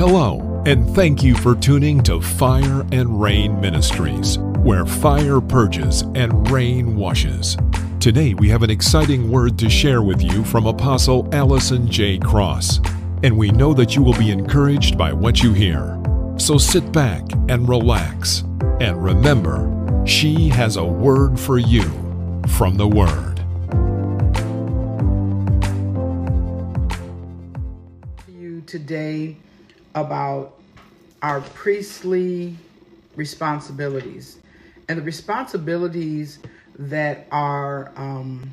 Hello, and thank you for tuning to Fire and Rain Ministries, where fire purges and rain washes. Today, we have an exciting word to share with you from Apostle Allison J. Cross, and we know that you will be encouraged by what you hear. So sit back and relax, and remember, she has a word for you from the Word. you today about our priestly responsibilities and the responsibilities that are um,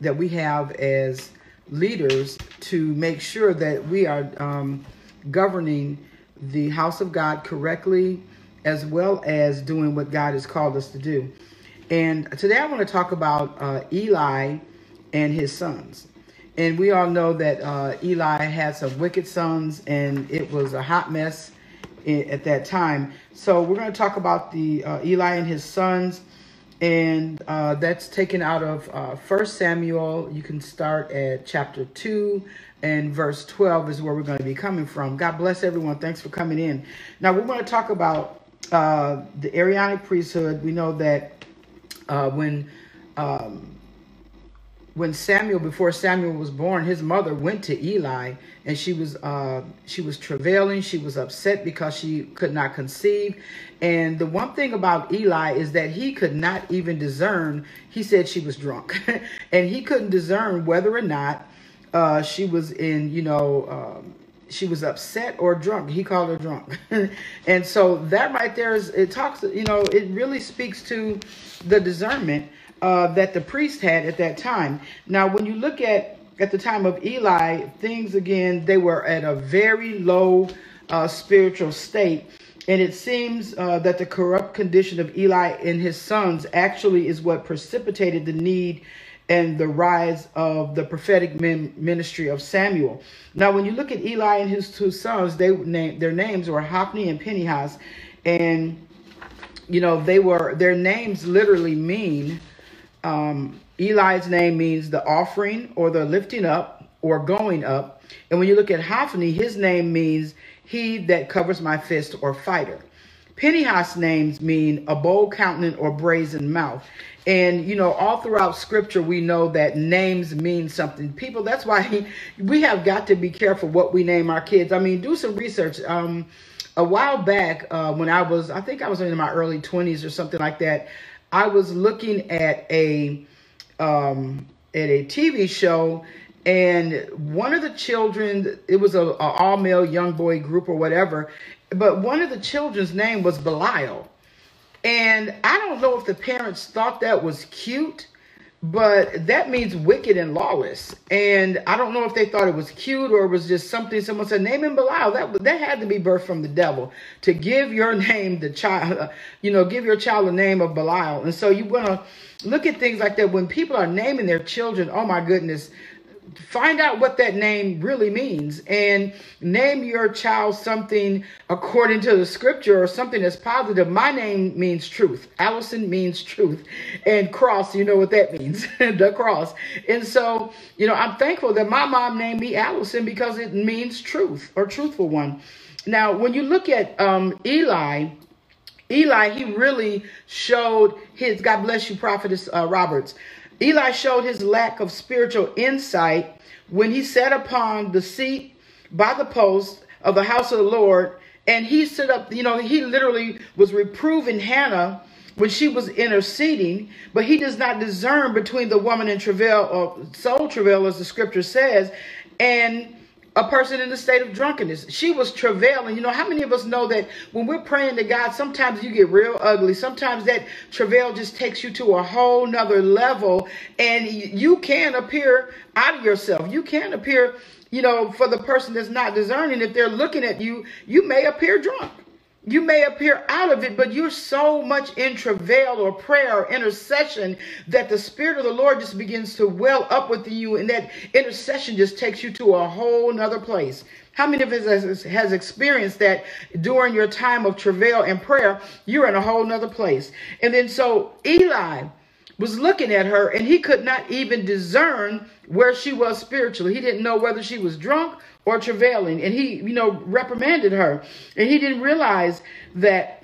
that we have as leaders to make sure that we are um, governing the house of God correctly as well as doing what God has called us to do. And today I want to talk about uh, Eli and his sons. And we all know that uh, Eli had some wicked sons, and it was a hot mess at that time. So we're going to talk about the uh, Eli and his sons, and uh, that's taken out of uh, First Samuel. You can start at chapter two and verse twelve is where we're going to be coming from. God bless everyone. Thanks for coming in. Now we're going to talk about uh, the Aaronic priesthood. We know that uh, when um, when Samuel, before Samuel was born, his mother went to Eli, and she was uh, she was travailing. She was upset because she could not conceive. And the one thing about Eli is that he could not even discern. He said she was drunk, and he couldn't discern whether or not uh, she was in, you know. Um, she was upset or drunk. He called her drunk. and so that right there is, it talks, you know, it really speaks to the discernment uh, that the priest had at that time. Now, when you look at, at the time of Eli, things again, they were at a very low uh, spiritual state. And it seems uh, that the corrupt condition of Eli and his sons actually is what precipitated the need and the rise of the prophetic min- ministry of Samuel. Now, when you look at Eli and his two sons, they name their names were Hophni and Phinehas, and you know they were their names literally mean. Um, Eli's name means the offering or the lifting up or going up, and when you look at Hophni, his name means he that covers my fist or fighter. Phinehas names mean a bold countenance or brazen mouth. And, you know, all throughout scripture, we know that names mean something. People, that's why we have got to be careful what we name our kids. I mean, do some research. Um, a while back, uh, when I was, I think I was in my early 20s or something like that, I was looking at a, um, at a TV show and one of the children it was a, a all male young boy group or whatever but one of the children's name was belial. And i don't know if the parents thought that was cute but that means wicked and lawless. And i don't know if they thought it was cute or it was just something someone said name belial that that had to be birthed from the devil to give your name the child you know give your child the name of belial and so you want to look at things like that. When people are naming their children oh my goodness find out what that name really means and name your child something according to the scripture or something that's positive. My name means truth. Allison means truth. And cross, you know what that means the cross. And so, you know, I'm thankful that my mom named me Allison because it means truth or truthful one. Now, when you look at um, Eli, Eli, he really showed his, God bless you, Prophetess uh, Roberts. Eli showed his lack of spiritual insight when he sat upon the seat by the post of the house of the Lord. And he stood up, you know, he literally was reproving Hannah when she was interceding, but he does not discern between the woman in travail or soul travail, as the scripture says, and a person in a state of drunkenness. She was travailing. You know, how many of us know that when we're praying to God, sometimes you get real ugly. Sometimes that travail just takes you to a whole nother level and you can appear out of yourself. You can appear, you know, for the person that's not discerning, if they're looking at you, you may appear drunk. You may appear out of it, but you're so much in travail or prayer or intercession that the Spirit of the Lord just begins to well up within you, and that intercession just takes you to a whole nother place. How many of us has, experienced that during your time of travail and prayer? You're in a whole nother place. And then so Eli was looking at her and he could not even discern where she was spiritually. He didn't know whether she was drunk or travailing. And he, you know, reprimanded her. And he didn't realize that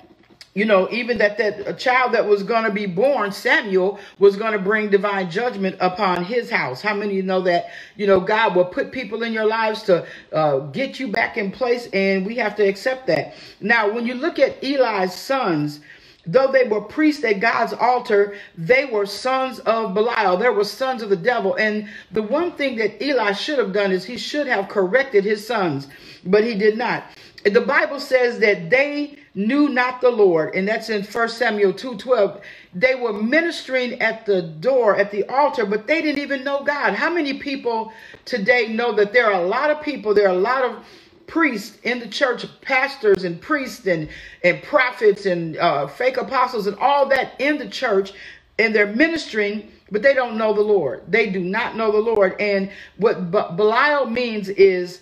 you know, even that that a child that was going to be born, Samuel, was going to bring divine judgment upon his house. How many of you know that, you know, God will put people in your lives to uh, get you back in place, and we have to accept that. Now, when you look at Eli's sons, Though they were priests at God's altar, they were sons of Belial. They were sons of the devil. And the one thing that Eli should have done is he should have corrected his sons, but he did not. The Bible says that they knew not the Lord, and that's in 1 Samuel 2:12. They were ministering at the door at the altar, but they didn't even know God. How many people today know that there are a lot of people, there are a lot of priests in the church, pastors and priests and, and prophets and uh, fake apostles and all that in the church, and they're ministering, but they don't know the Lord. They do not know the Lord. And what Belial means is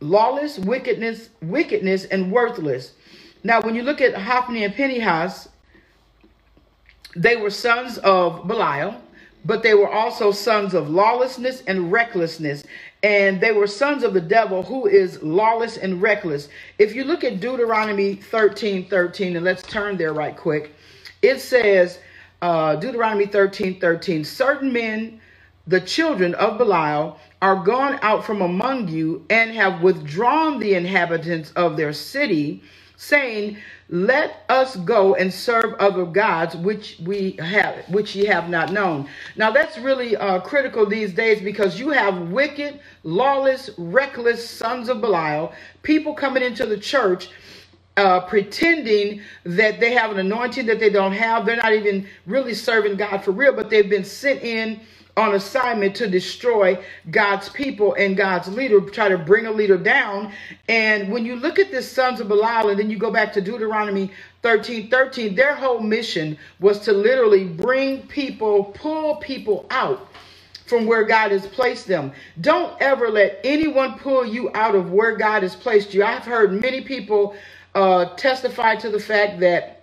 lawless, wickedness, wickedness, and worthless. Now, when you look at Hophni and Phinehas, they were sons of Belial, but they were also sons of lawlessness and recklessness. And they were sons of the devil who is lawless and reckless. If you look at Deuteronomy 13 13, and let's turn there right quick, it says, uh, Deuteronomy 13 13, certain men, the children of Belial, are gone out from among you and have withdrawn the inhabitants of their city saying, Let us go and serve other gods which we have, which ye have not known. Now that's really uh, critical these days because you have wicked, lawless, reckless sons of Belial, people coming into the church uh, pretending that they have an anointing that they don't have. They're not even really serving God for real, but they've been sent in on assignment to destroy God's people and God's leader, try to bring a leader down. And when you look at the sons of Belial, and then you go back to Deuteronomy 13 13, their whole mission was to literally bring people, pull people out from where God has placed them. Don't ever let anyone pull you out of where God has placed you. I've heard many people uh, testify to the fact that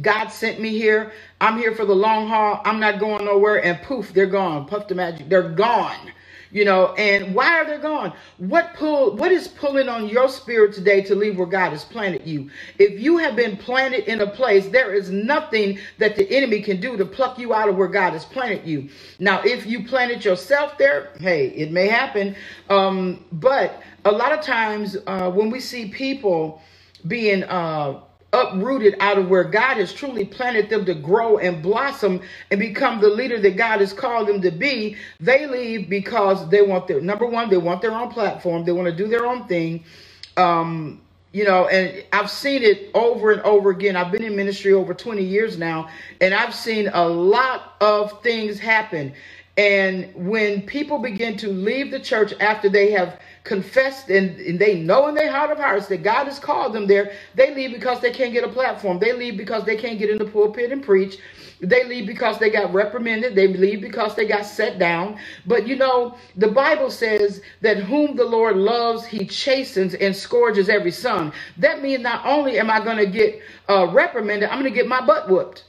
God sent me here. I'm here for the long haul. I'm not going nowhere. And poof, they're gone. Puff the magic. They're gone. You know, and why are they gone? What pull what is pulling on your spirit today to leave where God has planted you? If you have been planted in a place, there is nothing that the enemy can do to pluck you out of where God has planted you. Now, if you planted yourself there, hey, it may happen. Um, but a lot of times uh, when we see people being uh, uprooted out of where God has truly planted them to grow and blossom and become the leader that God has called them to be, they leave because they want their number one, they want their own platform, they want to do their own thing. Um, you know, and I've seen it over and over again. I've been in ministry over 20 years now, and I've seen a lot of things happen. And when people begin to leave the church after they have confessed and, and, they know in their heart of hearts that God has called them there, they leave because they can't get a platform. They leave because they can't get in the pulpit and preach. They leave because they got reprimanded. They leave because they got set down. But you know, the Bible says that whom the Lord loves, he chastens and scourges every son. That means not only am I going to get uh, reprimanded, I'm going to get my butt whooped.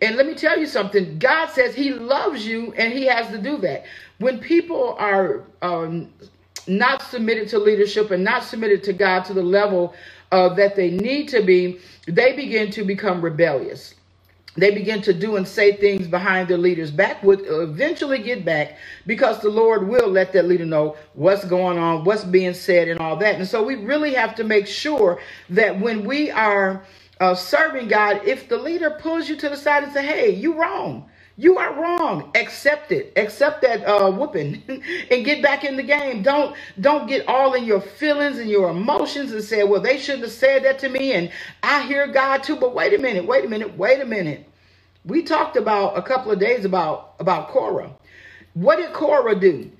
And let me tell you something. God says he loves you and he has to do that. When people are um, not submitted to leadership and not submitted to God to the level uh, that they need to be, they begin to become rebellious. They begin to do and say things behind their leaders' back, would eventually get back because the Lord will let that leader know what's going on, what's being said, and all that. And so we really have to make sure that when we are uh, serving God, if the leader pulls you to the side and say, hey, you wrong, you are wrong. Accept it. Accept that uh, whooping and get back in the game. Don't don't get all in your feelings and your emotions and say, well, they shouldn't have said that to me. And I hear God too. But wait a minute, wait a minute, wait a minute. We talked about a couple of days about, about Korah. What did Korah do?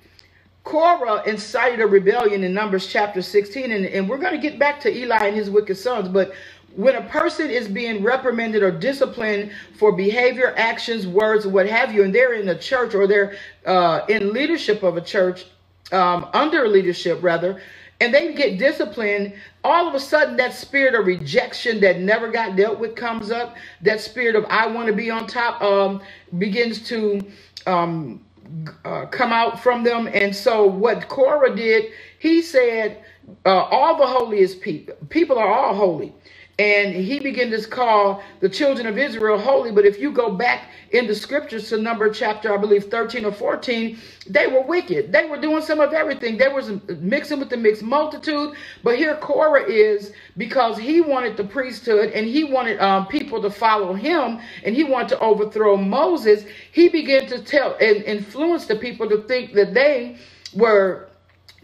Korah incited a rebellion in Numbers chapter 16, and, and we're going to get back to Eli and his wicked sons, but when a person is being reprimanded or disciplined for behavior, actions, words, what have you, and they're in a church or they're uh, in leadership of a church, um, under leadership rather, and they get disciplined, all of a sudden that spirit of rejection that never got dealt with comes up. That spirit of I want to be on top um, begins to um, uh, come out from them. And so what Korah did, he said, uh, all the holiest people. People are all holy. And he began to call the children of Israel holy. But if you go back in the scriptures to number chapter, I believe 13 or 14, they were wicked. They were doing some of everything. They were mixing with the mixed multitude. But here Korah is because he wanted the priesthood and he wanted um, people to follow him and he wanted to overthrow Moses. He began to tell and influence the people to think that they were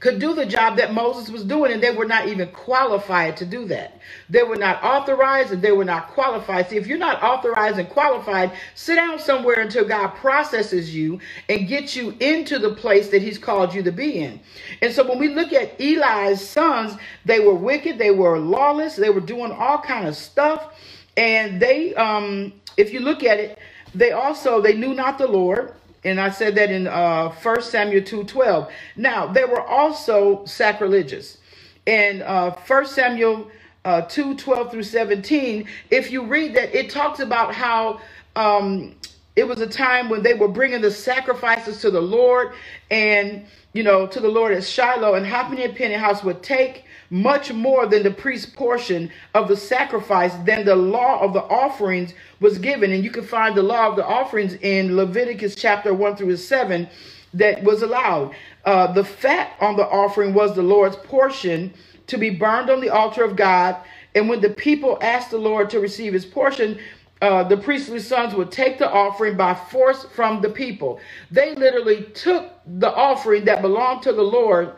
could do the job that Moses was doing, and they were not even qualified to do that. They were not authorized and they were not qualified. See, if you're not authorized and qualified, sit down somewhere until God processes you and gets you into the place that He's called you to be in. And so when we look at Eli's sons, they were wicked, they were lawless, they were doing all kind of stuff. And they, um, if you look at it, they also they knew not the Lord and I said that in uh, 1 Samuel 2.12. Now, they were also sacrilegious. In uh, 1 Samuel uh, 2, 12 through 17, if you read that, it talks about how um, it was a time when they were bringing the sacrifices to the Lord and, you know, to the Lord at Shiloh, and Hophni and Phinehas would take much more than the priest's portion of the sacrifice than the law of the offerings was given. And you can find the law of the offerings in Leviticus chapter 1 through 7 that was allowed. Uh, the fat on the offering was the Lord's portion to be burned on the altar of God. And when the people asked the Lord to receive his portion, uh, the priestly sons would take the offering by force from the people. They literally took the offering that belonged to the Lord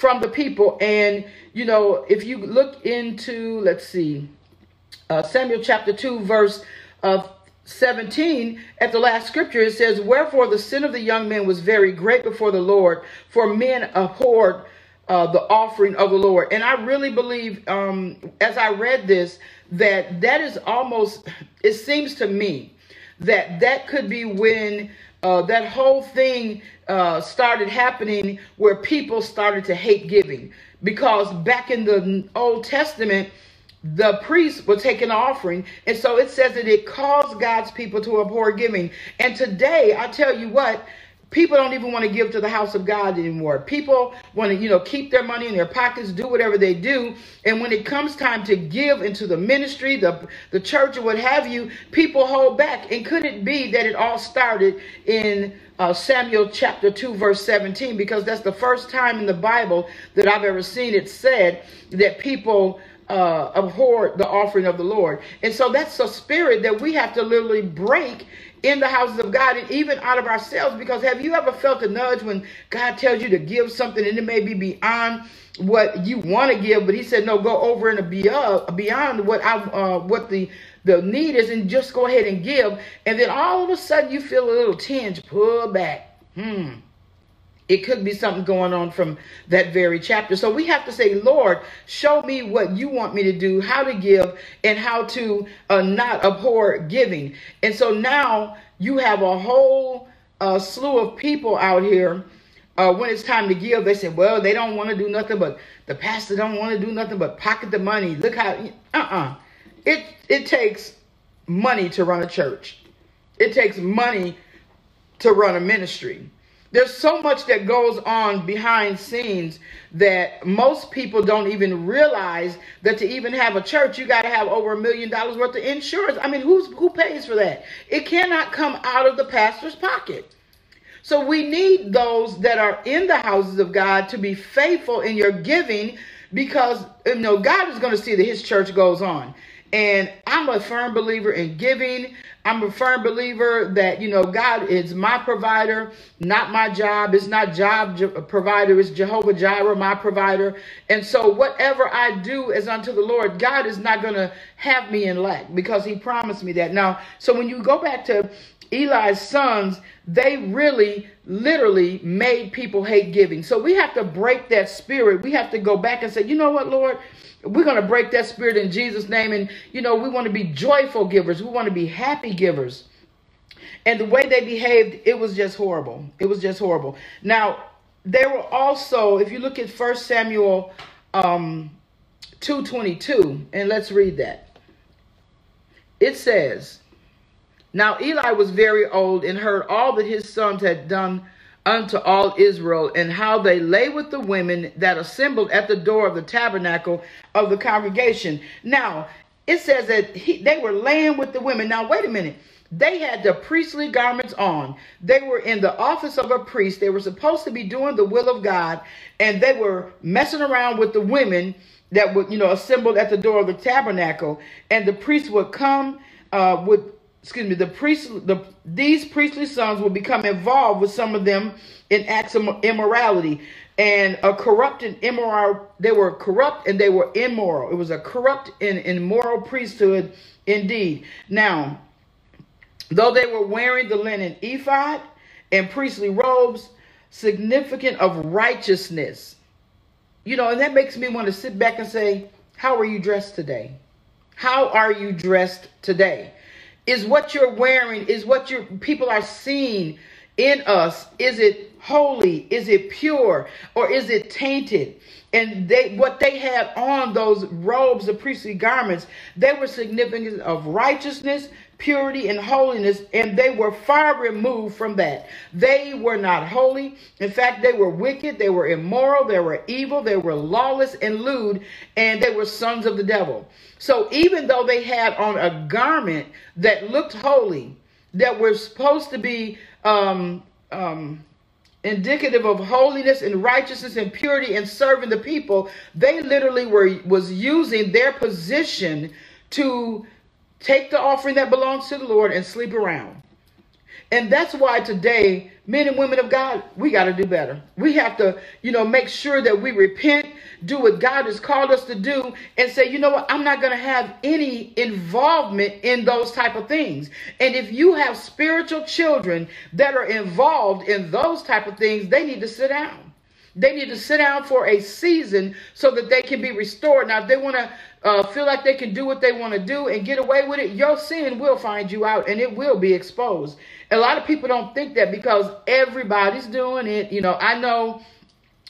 from the people. And, you know, if you look into, let's see, uh, Samuel chapter 2, verse of 17, at the last scripture, it says, Wherefore the sin of the young men was very great before the Lord, for men abhorred uh, the offering of the Lord. And I really believe, um, as I read this, that that is almost, it seems to me that that could be when uh, that whole thing uh, started happening where people started to hate giving because back in the Old Testament, the priests was taking an offering. And so it says that it caused God's people to abhor giving. And today, I tell you what, People don't even want to give to the house of God anymore. People want to, you know, keep their money in their pockets, do whatever they do. And when it comes time to give into the ministry, the, the church, or what have you, people hold back. And could it be that it all started in uh, Samuel chapter 2, verse 17? Because that's the first time in the Bible that I've ever seen it said that people uh, abhor the offering of the Lord. And so that's a spirit that we have to literally break in the houses of God and even out of ourselves. Because have you ever felt a nudge when God tells you to give something and it may be beyond what you want to give, but He said, no, go over and beyond, beyond what I, uh, what the the need is, and just go ahead and give. And then all of a sudden you feel a little tinge, pull back. Hmm. It could be something going on from that very chapter. So we have to say, Lord, show me what you want me to do, how to give, and how to uh, not abhor giving. And so now you have a whole uh, slew of people out here. Uh, when it's time to give, they say, well, they don't want to do nothing but the pastor don't want to do nothing but pocket the money. Look how, uh-uh. It, it takes money to run a church. It takes money to run a ministry. There's so much that goes on behind scenes that most people don't even realize that to even have a church, you got to have over a million dollars worth of insurance. I mean, who's who pays for that? It cannot come out of the pastor's pocket. So we need those that are in the houses of God to be faithful in your giving because you know God is going to see that his church goes on. And I'm a firm believer in giving. I'm a firm believer that, you know, God is my provider, not my job. It's not job provider. It's Jehovah Jireh, my provider. And so whatever I do is unto the Lord, God is not going to have me in lack because he promised me that. Now, so when you go back to Eli's sons, they really literally made people hate giving. So we have to break that spirit. We have to go back and say, you know what, Lord? We're going to break that spirit in Jesus' name. And, you know, we want to be joyful givers. We want to be happy givers. And the way they behaved, it was just horrible. It was just horrible. Now, there were also, if you look at First Samuel um, 2.22, and let's read that. It says, Now Eli was very old and heard all that his sons had done unto all Israel, and how they lay with the women that assembled at the door of the tabernacle of the congregation. Now, it says that he, they were laying with the women. Now, wait a minute. They had the priestly garments on. They were in the office of a priest. They were supposed to be doing the will of God, and they were messing around with the women that would, you know, assembled at the door of the tabernacle. And the priest would come, uh, would excuse me, the priest, the these priestly sons will become involved with some of them in acts of immorality and a corrupt and immoral. They were corrupt and they were immoral. It was a corrupt and immoral priesthood indeed. Now, though they were wearing the linen ephod and priestly robes, significant of righteousness. You know, and that makes me want to sit back and say, how are you dressed today? How are you dressed today? Is what you're wearing, is what your people are seeing in us, is it holy? Is it pure? Or is it tainted? And they what they had on those robes, the priestly garments, they were significant of righteousness, purity, and holiness, and they were far removed from that. They were not holy. In fact, they were wicked, they were immoral, they were evil, they were lawless and lewd, and they were sons of the devil. So even though they had on a garment that looked holy, that were supposed to be um, um, indicative of holiness and righteousness and purity and serving the people, they literally were was using their position to take the offering that belongs to the Lord and sleep around. And that's why today, men and women of God, we got to do better. We have to, you know, make sure that we repent, do what God has called us to do, and say, you know what, I'm not going to have any involvement in those type of things. And if you have spiritual children that are involved in those type of things, they need to sit down. They need to sit down for a season so that they can be restored. Now, if they want to uh, feel like they can do what they want to do and get away with it, your sin will find you out and it will be exposed. A lot of people don't think that because everybody's doing it. You know, I know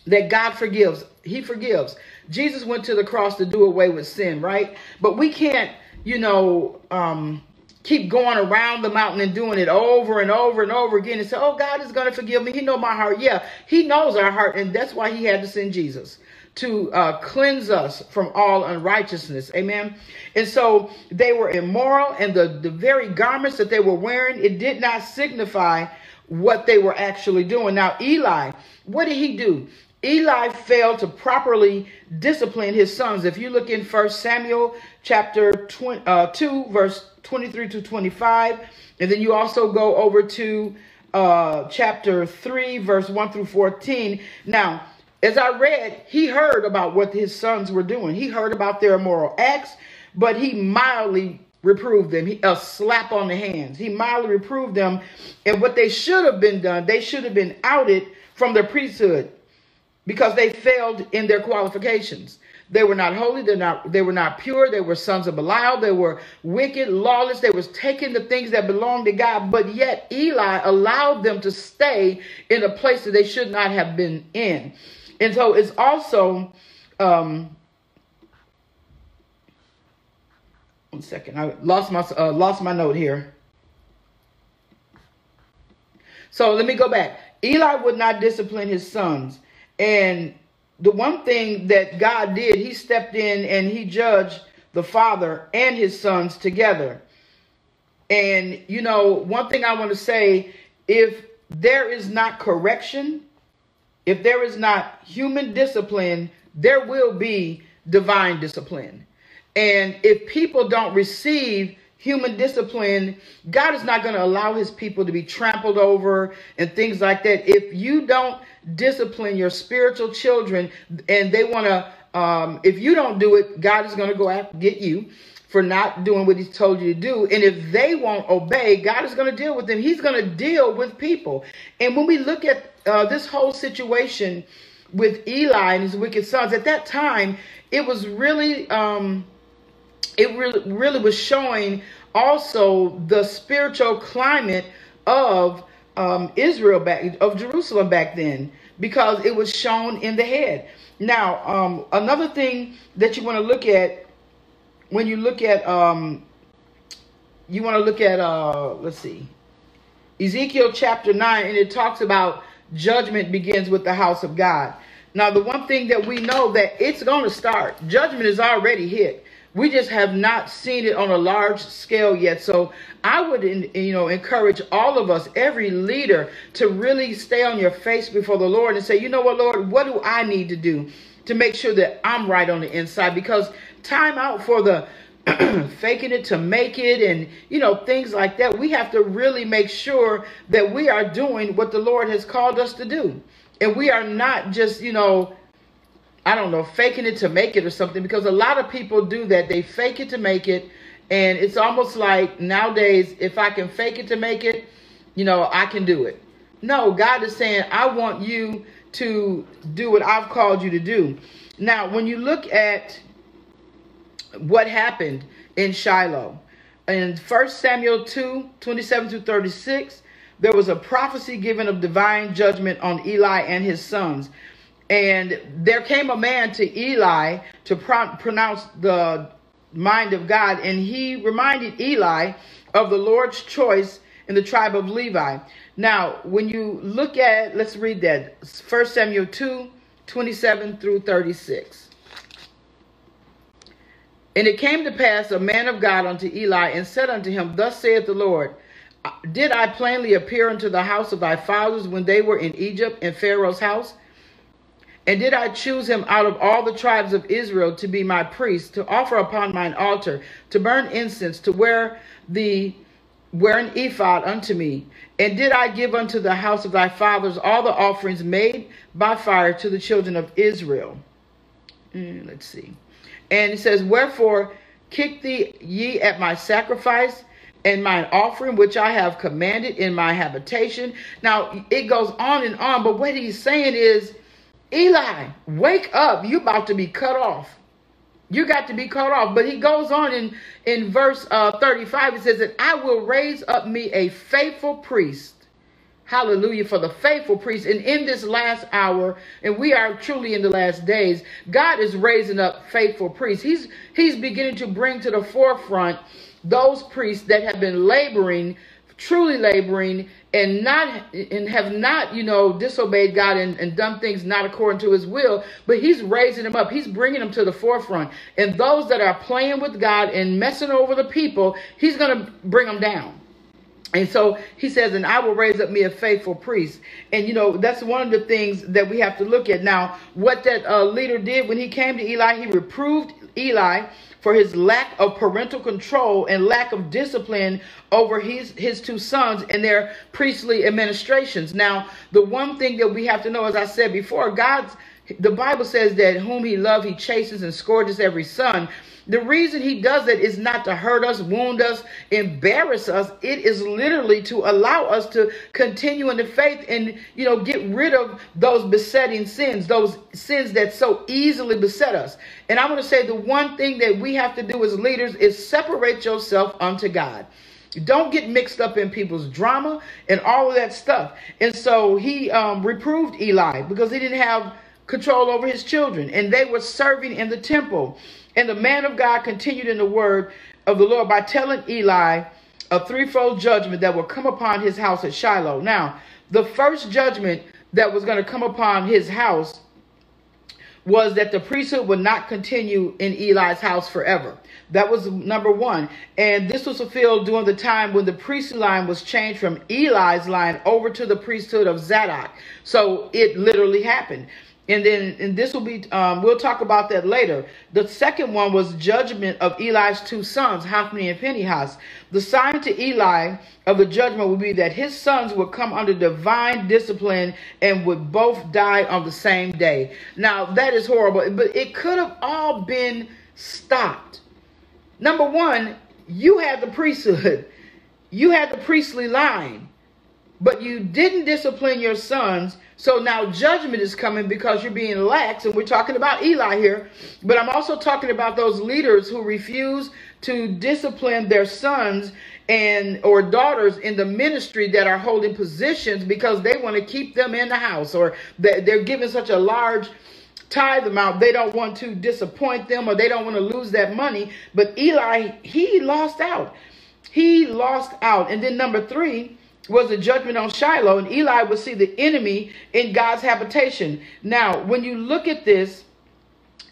that God forgives. He forgives. Jesus went to the cross to do away with sin, right? But we can't, you know, um, keep going around the mountain and doing it over and over and over again and say, oh, God is going to forgive me. He know my heart. Yeah, he knows our heart. And that's why he had to send Jesus to uh, cleanse us from all unrighteousness. Amen. And so they were immoral, and the, the very garments that they were wearing, it did not signify what they were actually doing. Now, Eli, what did he do? Eli failed to properly discipline his sons. If you look in First Samuel chapter 20, uh, 2, verse 23 to 25, and then you also go over to uh, chapter 3, verse 1 through 14. Now, as I read, he heard about what his sons were doing. He heard about their immoral acts, but he mildly reproved them. He, a slap on the hands. He mildly reproved them. And what they should have been done, they should have been outed from their priesthood because they failed in their qualifications. They were not holy. They're not, they were not pure. They were sons of Belial. They were wicked, lawless. They was taking the things that belonged to God. But yet Eli allowed them to stay in a place that they should not have been in. And so it's also, um, one second, I lost my uh, lost my note here. So let me go back. Eli would not discipline his sons, and the one thing that God did, He stepped in and He judged the father and his sons together. And you know, one thing I want to say, if there is not correction if there is not human discipline, there will be divine discipline. And if people don't receive human discipline, God is not going to allow his people to be trampled over and things like that. If you don't discipline your spiritual children and they want to, um, if you don't do it, God is going to go out get you for not doing what he's told you to do. And if they won't obey, God is going to deal with them. He's going to deal with people. And when we look at uh, this whole situation with Eli and his wicked sons, at that time, it was really, um, it really, really was showing also the spiritual climate of um, Israel back, of Jerusalem back then, because it was shown in the head. Now, um, another thing that you want to look at when you look at um you want to look at uh let's see Ezekiel chapter 9 and it talks about judgment begins with the house of God. Now, the one thing that we know that it's going to start, judgment is already hit. We just have not seen it on a large scale yet. So I would, you know, encourage all of us, every leader, to really stay on your face before the Lord and say, you know what, Lord, what do I need to do to make sure that I'm right on the inside? Because time out for the faking it to make it and you know things like that. We have to really make sure that we are doing what the lord has called us to do. And we are not just you know i don't know faking it to make it or something because a lot of people do that. They fake it to make it. And it's almost like nowadays if i can fake it to make it you know i can do it. No god is saying i want you to do what i've called you to do. Now when you look at what happened in Shiloh. In 1 Samuel 2 27 to 36, there was a prophecy given of divine judgment on Eli and his sons. And there came a man to Eli to pro- pronounce the mind of God, and he reminded Eli of the Lord's choice in the tribe of Levi. Now, when you look at, let's read that 1 Samuel 2 27 through 36. And it came to pass a man of God unto Eli and said unto him, Thus saith the Lord, Did I plainly appear unto the house of thy fathers when they were in Egypt in Pharaoh's house? And did I choose him out of all the tribes of Israel to be my priest, to offer upon mine altar, to burn incense, to wear the wear an ephod unto me? And did I give unto the house of thy fathers all the offerings made by fire to the children of Israel? Mm, let's see. And it says, Wherefore kick thee ye at my sacrifice and mine offering, which I have commanded in my habitation. Now it goes on and on, but what he's saying is, Eli, wake up. You're about to be cut off. You got to be cut off. But he goes on in, in verse uh, 35, it says that I will raise up me a faithful priest Hallelujah for the faithful priest. And in this last hour, and we are truly in the last days, God is raising up faithful priests. He's He's beginning to bring to the forefront those priests that have been laboring, truly laboring, and not and have not, you know, disobeyed God and, and done things not according to his will, but he's raising them up. He's bringing them to the forefront. And those that are playing with God and messing over the people, he's going to bring them down. And so he says, and I will raise up me a faithful priest. And you know, that's one of the things that we have to look at. Now, what that uh, leader did when he came to Eli, he reproved Eli for his lack of parental control and lack of discipline over his, his two sons and their priestly administrations. Now, the one thing that we have to know, as I said before, God's the Bible says that whom he loves, he chases and scourges every son. The reason he does it is not to hurt us, wound us, embarrass us. It is literally to allow us to continue in the faith and, you know, get rid of those besetting sins, those sins that so easily beset us. And I'm going to say the one thing that we have to do as leaders is separate yourself unto God. Don't get mixed up in people's drama and all of that stuff. And so he um, reproved Eli because he didn't have control over his children and they were serving in the temple. And the man of God continued in the word of the Lord by telling Eli a threefold judgment that will come upon his house at Shiloh. Now, the first judgment that was going to come upon his house was that the priesthood would not continue in Eli's house forever. That was number one. And this was fulfilled during the time when the priestly line was changed from Eli's line over to the priesthood of Zadok. So it literally happened. And then, and this will be, um, we'll talk about that later. The second one was judgment of Eli's two sons, Hophni and Phinehas. The sign to Eli of the judgment would be that his sons would come under divine discipline and would both die on the same day. Now, that is horrible, but it could have all been stopped. Number one, you had the priesthood, you had the priestly line, but you didn't discipline your sons so now judgment is coming because you're being lax, and we're talking about Eli here, but I'm also talking about those leaders who refuse to discipline their sons and or daughters in the ministry that are holding positions because they want to keep them in the house or they're given such a large tithe amount they don't want to disappoint them or they don't want to lose that money. But eli he lost out. He lost out. And then number three was a judgment on Shiloh, and Eli would see the enemy in God's habitation. Now, when you look at this,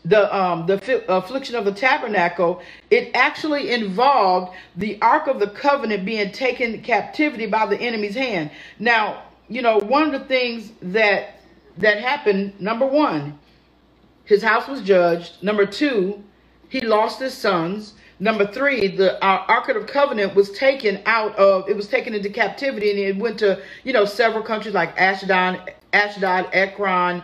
the um, the affliction of the tabernacle, it actually involved the Ark of the Covenant being taken captivity by the enemy's hand. Now, you know, one of the things that that happened, number one, his house was judged. Number two, he lost his sons. Number three, the uh, Ark of the Covenant was taken out of, it was taken into captivity and it went to, you know, several countries like Ashdod, Ashdod, Ekron,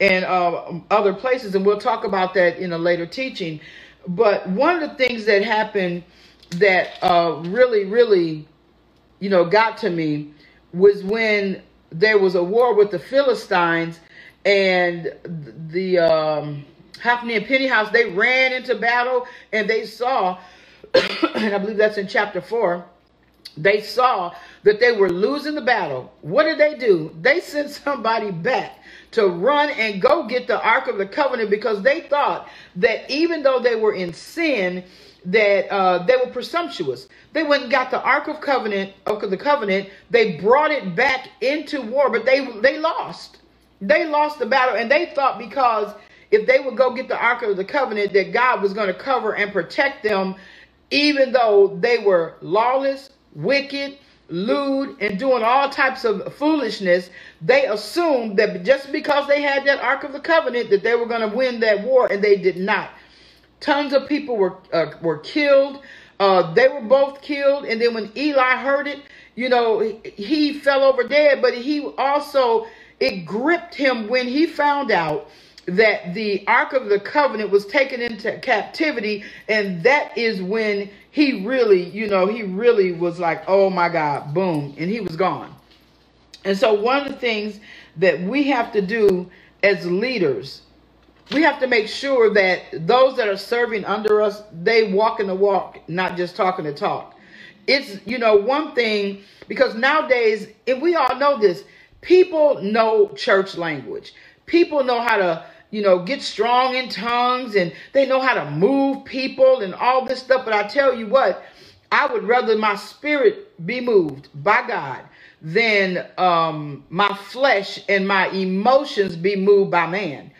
and uh, other places. And we'll talk about that in a later teaching. But one of the things that happened that uh, really, really, you know, got to me was when there was a war with the Philistines and the um, Hophni and Phinehas, they ran into battle and they saw, and I believe that's in chapter 4, they saw that they were losing the battle. What did they do? They sent somebody back to run and go get the Ark of the Covenant because they thought that even though they were in sin, that uh, they were presumptuous. They went and got the Ark of Covenant, of the Covenant. They brought it back into war, but they they lost. They lost the battle, and they thought because if they would go get the Ark of the Covenant, that God was going to cover and protect them, even though they were lawless, wicked, lewd, and doing all types of foolishness. They assumed that just because they had that Ark of the Covenant, that they were going to win that war, and they did not. Tons of people were uh, were killed. Uh, they were both killed, and then when Eli heard it, you know, he, he fell over dead. But he also it gripped him when he found out that the Ark of the Covenant was taken into captivity. And that is when he really, you know, he really was like, oh my God, boom, and he was gone. And so, one of the things that we have to do as leaders, we have to make sure that those that are serving under us, they walk in the walk, not just talking the talk. It's, you know, one thing, because nowadays, and we all know this, people know church language. People know how to you know, get strong in tongues and they know how to move people and all this stuff. But I tell you what, I would rather my spirit be moved by God than um, my flesh and my emotions be moved by man.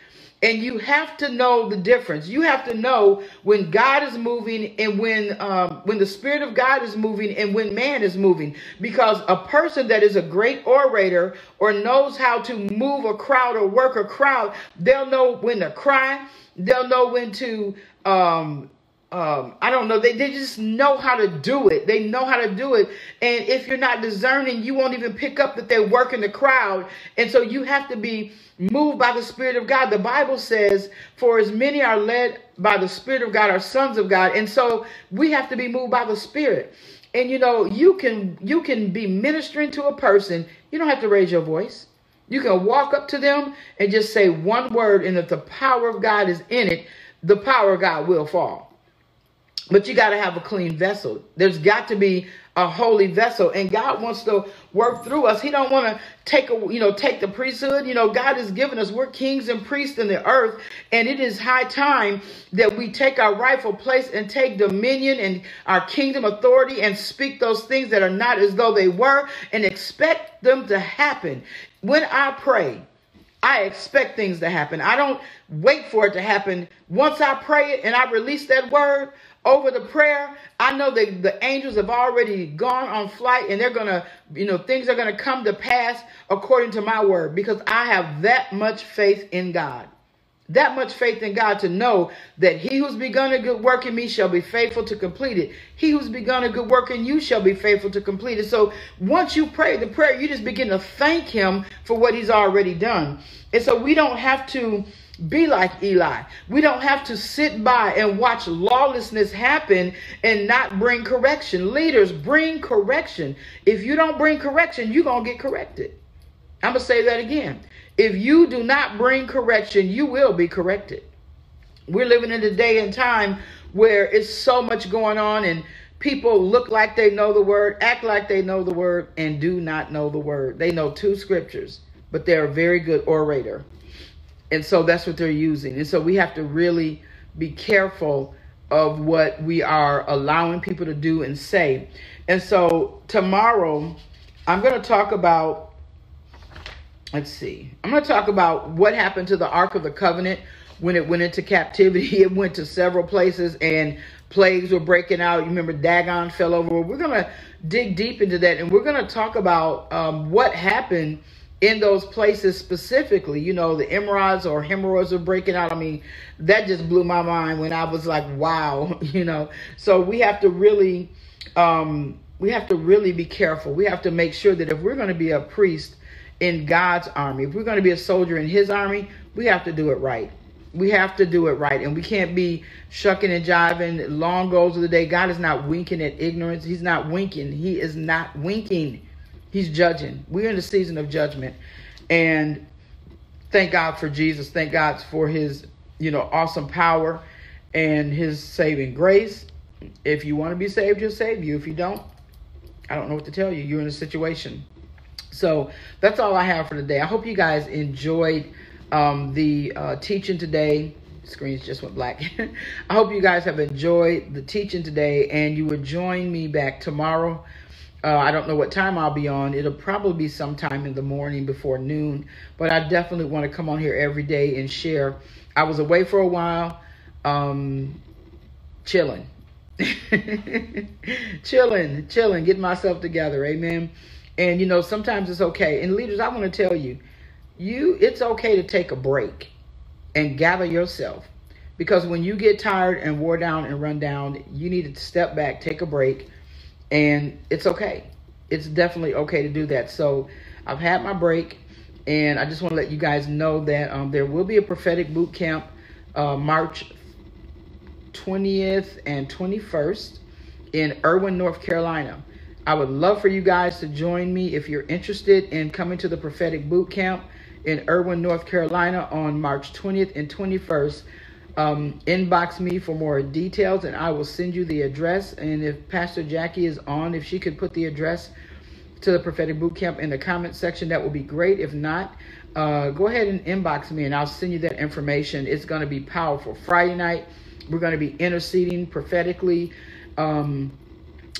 And you have to know the difference. You have to know when God is moving and when um, when the Spirit of God is moving and when man is moving. Because a person that is a great orator or knows how to move a crowd or work a crowd, they'll know when to cry. They'll know when to um, um, I don't know. They, they just know how to do it. They know how to do it. And if you're not discerning, you won't even pick up that they're working the crowd. And so you have to be moved by the Spirit of God. The Bible says, for as many are led by the Spirit of God are sons of God. And so we have to be moved by the Spirit. And you know, you can you can be ministering to a person. You don't have to raise your voice. You can walk up to them and just say one word, and if the power of God is in it, the power of God will fall. But you got to have a clean vessel. There's got to be a holy vessel, and God wants to work through us. He don't want to take a you know take the priesthood. You know, God has given us we're kings and priests in the earth, and it is high time that we take our rightful place and take dominion and our kingdom authority and speak those things that are not as though they were, and expect them to happen. When I pray, I expect things to happen. I don't wait for it to happen. Once I pray it and I release that word, over the prayer, I know that the angels have already gone on flight and they're going to, you know, things are going to come to pass according to my word because I have that much faith in God. That much faith in God to know that he who's begun a good work in me shall be faithful to complete it. He who's begun a good work in you shall be faithful to complete it. So once you pray the prayer, you just begin to thank him for what he's already done. And so we don't have to be like Eli. We don't have to sit by and watch lawlessness happen and not bring correction. Leaders, bring correction. If you don't bring correction, you're going to get corrected. I'm going to say that again. If you do not bring correction, you will be corrected. We're living in a day and time where it's so much going on and people look like they know the word, act like they know the word, and do not know the word. They know two scriptures, but they're a very good orator. And so that's what they're using. And so we have to really be careful of what we are allowing people to do and say. And so tomorrow, I'm going to talk about, let's see, I'm going to talk about what happened to the Ark of the Covenant when it went into captivity. It went to several places and plagues were breaking out. You remember Dagon fell over. We're going to dig deep into that and we're going to talk about um, what happened in those places specifically. You know, the emerods or hemorrhoids are breaking out. I mean, that just blew my mind when I was like, wow, you know. So we have to really, um, we have to really be careful. We have to make sure that if we're going to be a priest in God's army, if we're going to be a soldier in His army, we have to do it right. We have to do it right. And we can't be shucking and jiving long goals of the day. God is not winking at ignorance. He's not winking. He is not winking. He's judging. We're in the season of judgment. And thank God for Jesus. Thank God for his, you know, awesome power and his saving grace. If you want to be saved, he'll save you. If you don't, I don't know what to tell you. You're in a situation. So that's all I have for today. I hope you guys enjoyed um, the uh, teaching today. Screens just went black. I hope you guys have enjoyed the teaching today and you will join me back tomorrow. Uh, I don't know what time I'll be on. It'll probably be sometime in the morning before noon, but I definitely want to come on here every day and share. I was away for a while, um, chilling, chilling, chilling, getting myself together. Amen. And you know, sometimes it's okay. And leaders, I want to tell you, you it's okay to take a break and gather yourself because when you get tired and wore down and run down you need to step back take a break and it's okay. It's definitely okay to do that. So i've had my break and i just want to let you guys know that um, there will be a prophetic boot camp uh, march 20th and 21st in erwin north carolina. I would love for you guys to join me if you're interested in coming to the prophetic boot camp in Erwin, North Carolina on March 20th and 21st. Um, inbox me for more details and I will send you the address. And if Pastor Jackie is on, if she could put the address to the prophetic boot camp in the comment section, that would be great. If not, uh, go ahead and inbox me and I'll send you that information. It's going to be powerful. Friday night, we're going to be interceding prophetically um,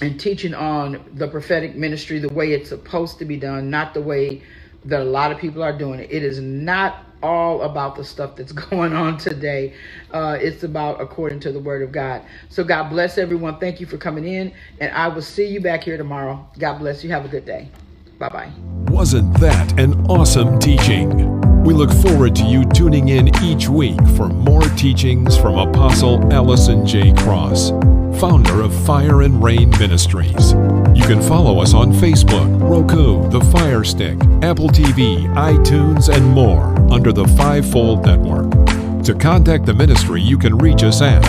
and teaching on the prophetic ministry the way it's supposed to be done, not the way that a lot of people are doing it. It is not all about the stuff that's going on today. Uh, it's about according to the word of God. So God bless everyone. Thank you for coming in, and I will see you back here tomorrow. God bless you. Have a good day. Bye bye. Wasn't that an awesome teaching? We look forward to you tuning in each week for more teachings from Apostle Allison J. Cross, founder of Fire and Rain Ministries. You can follow us on Facebook, Roku, The Fire Stick, Apple TV, iTunes, and more under the Fivefold Network. To contact the ministry, you can reach us at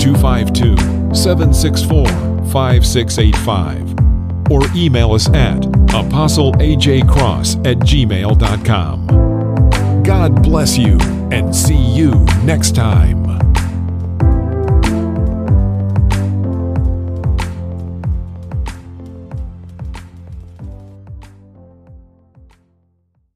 252 764 5685 or email us at apostleajcross at gmail.com. God bless you and see you next time.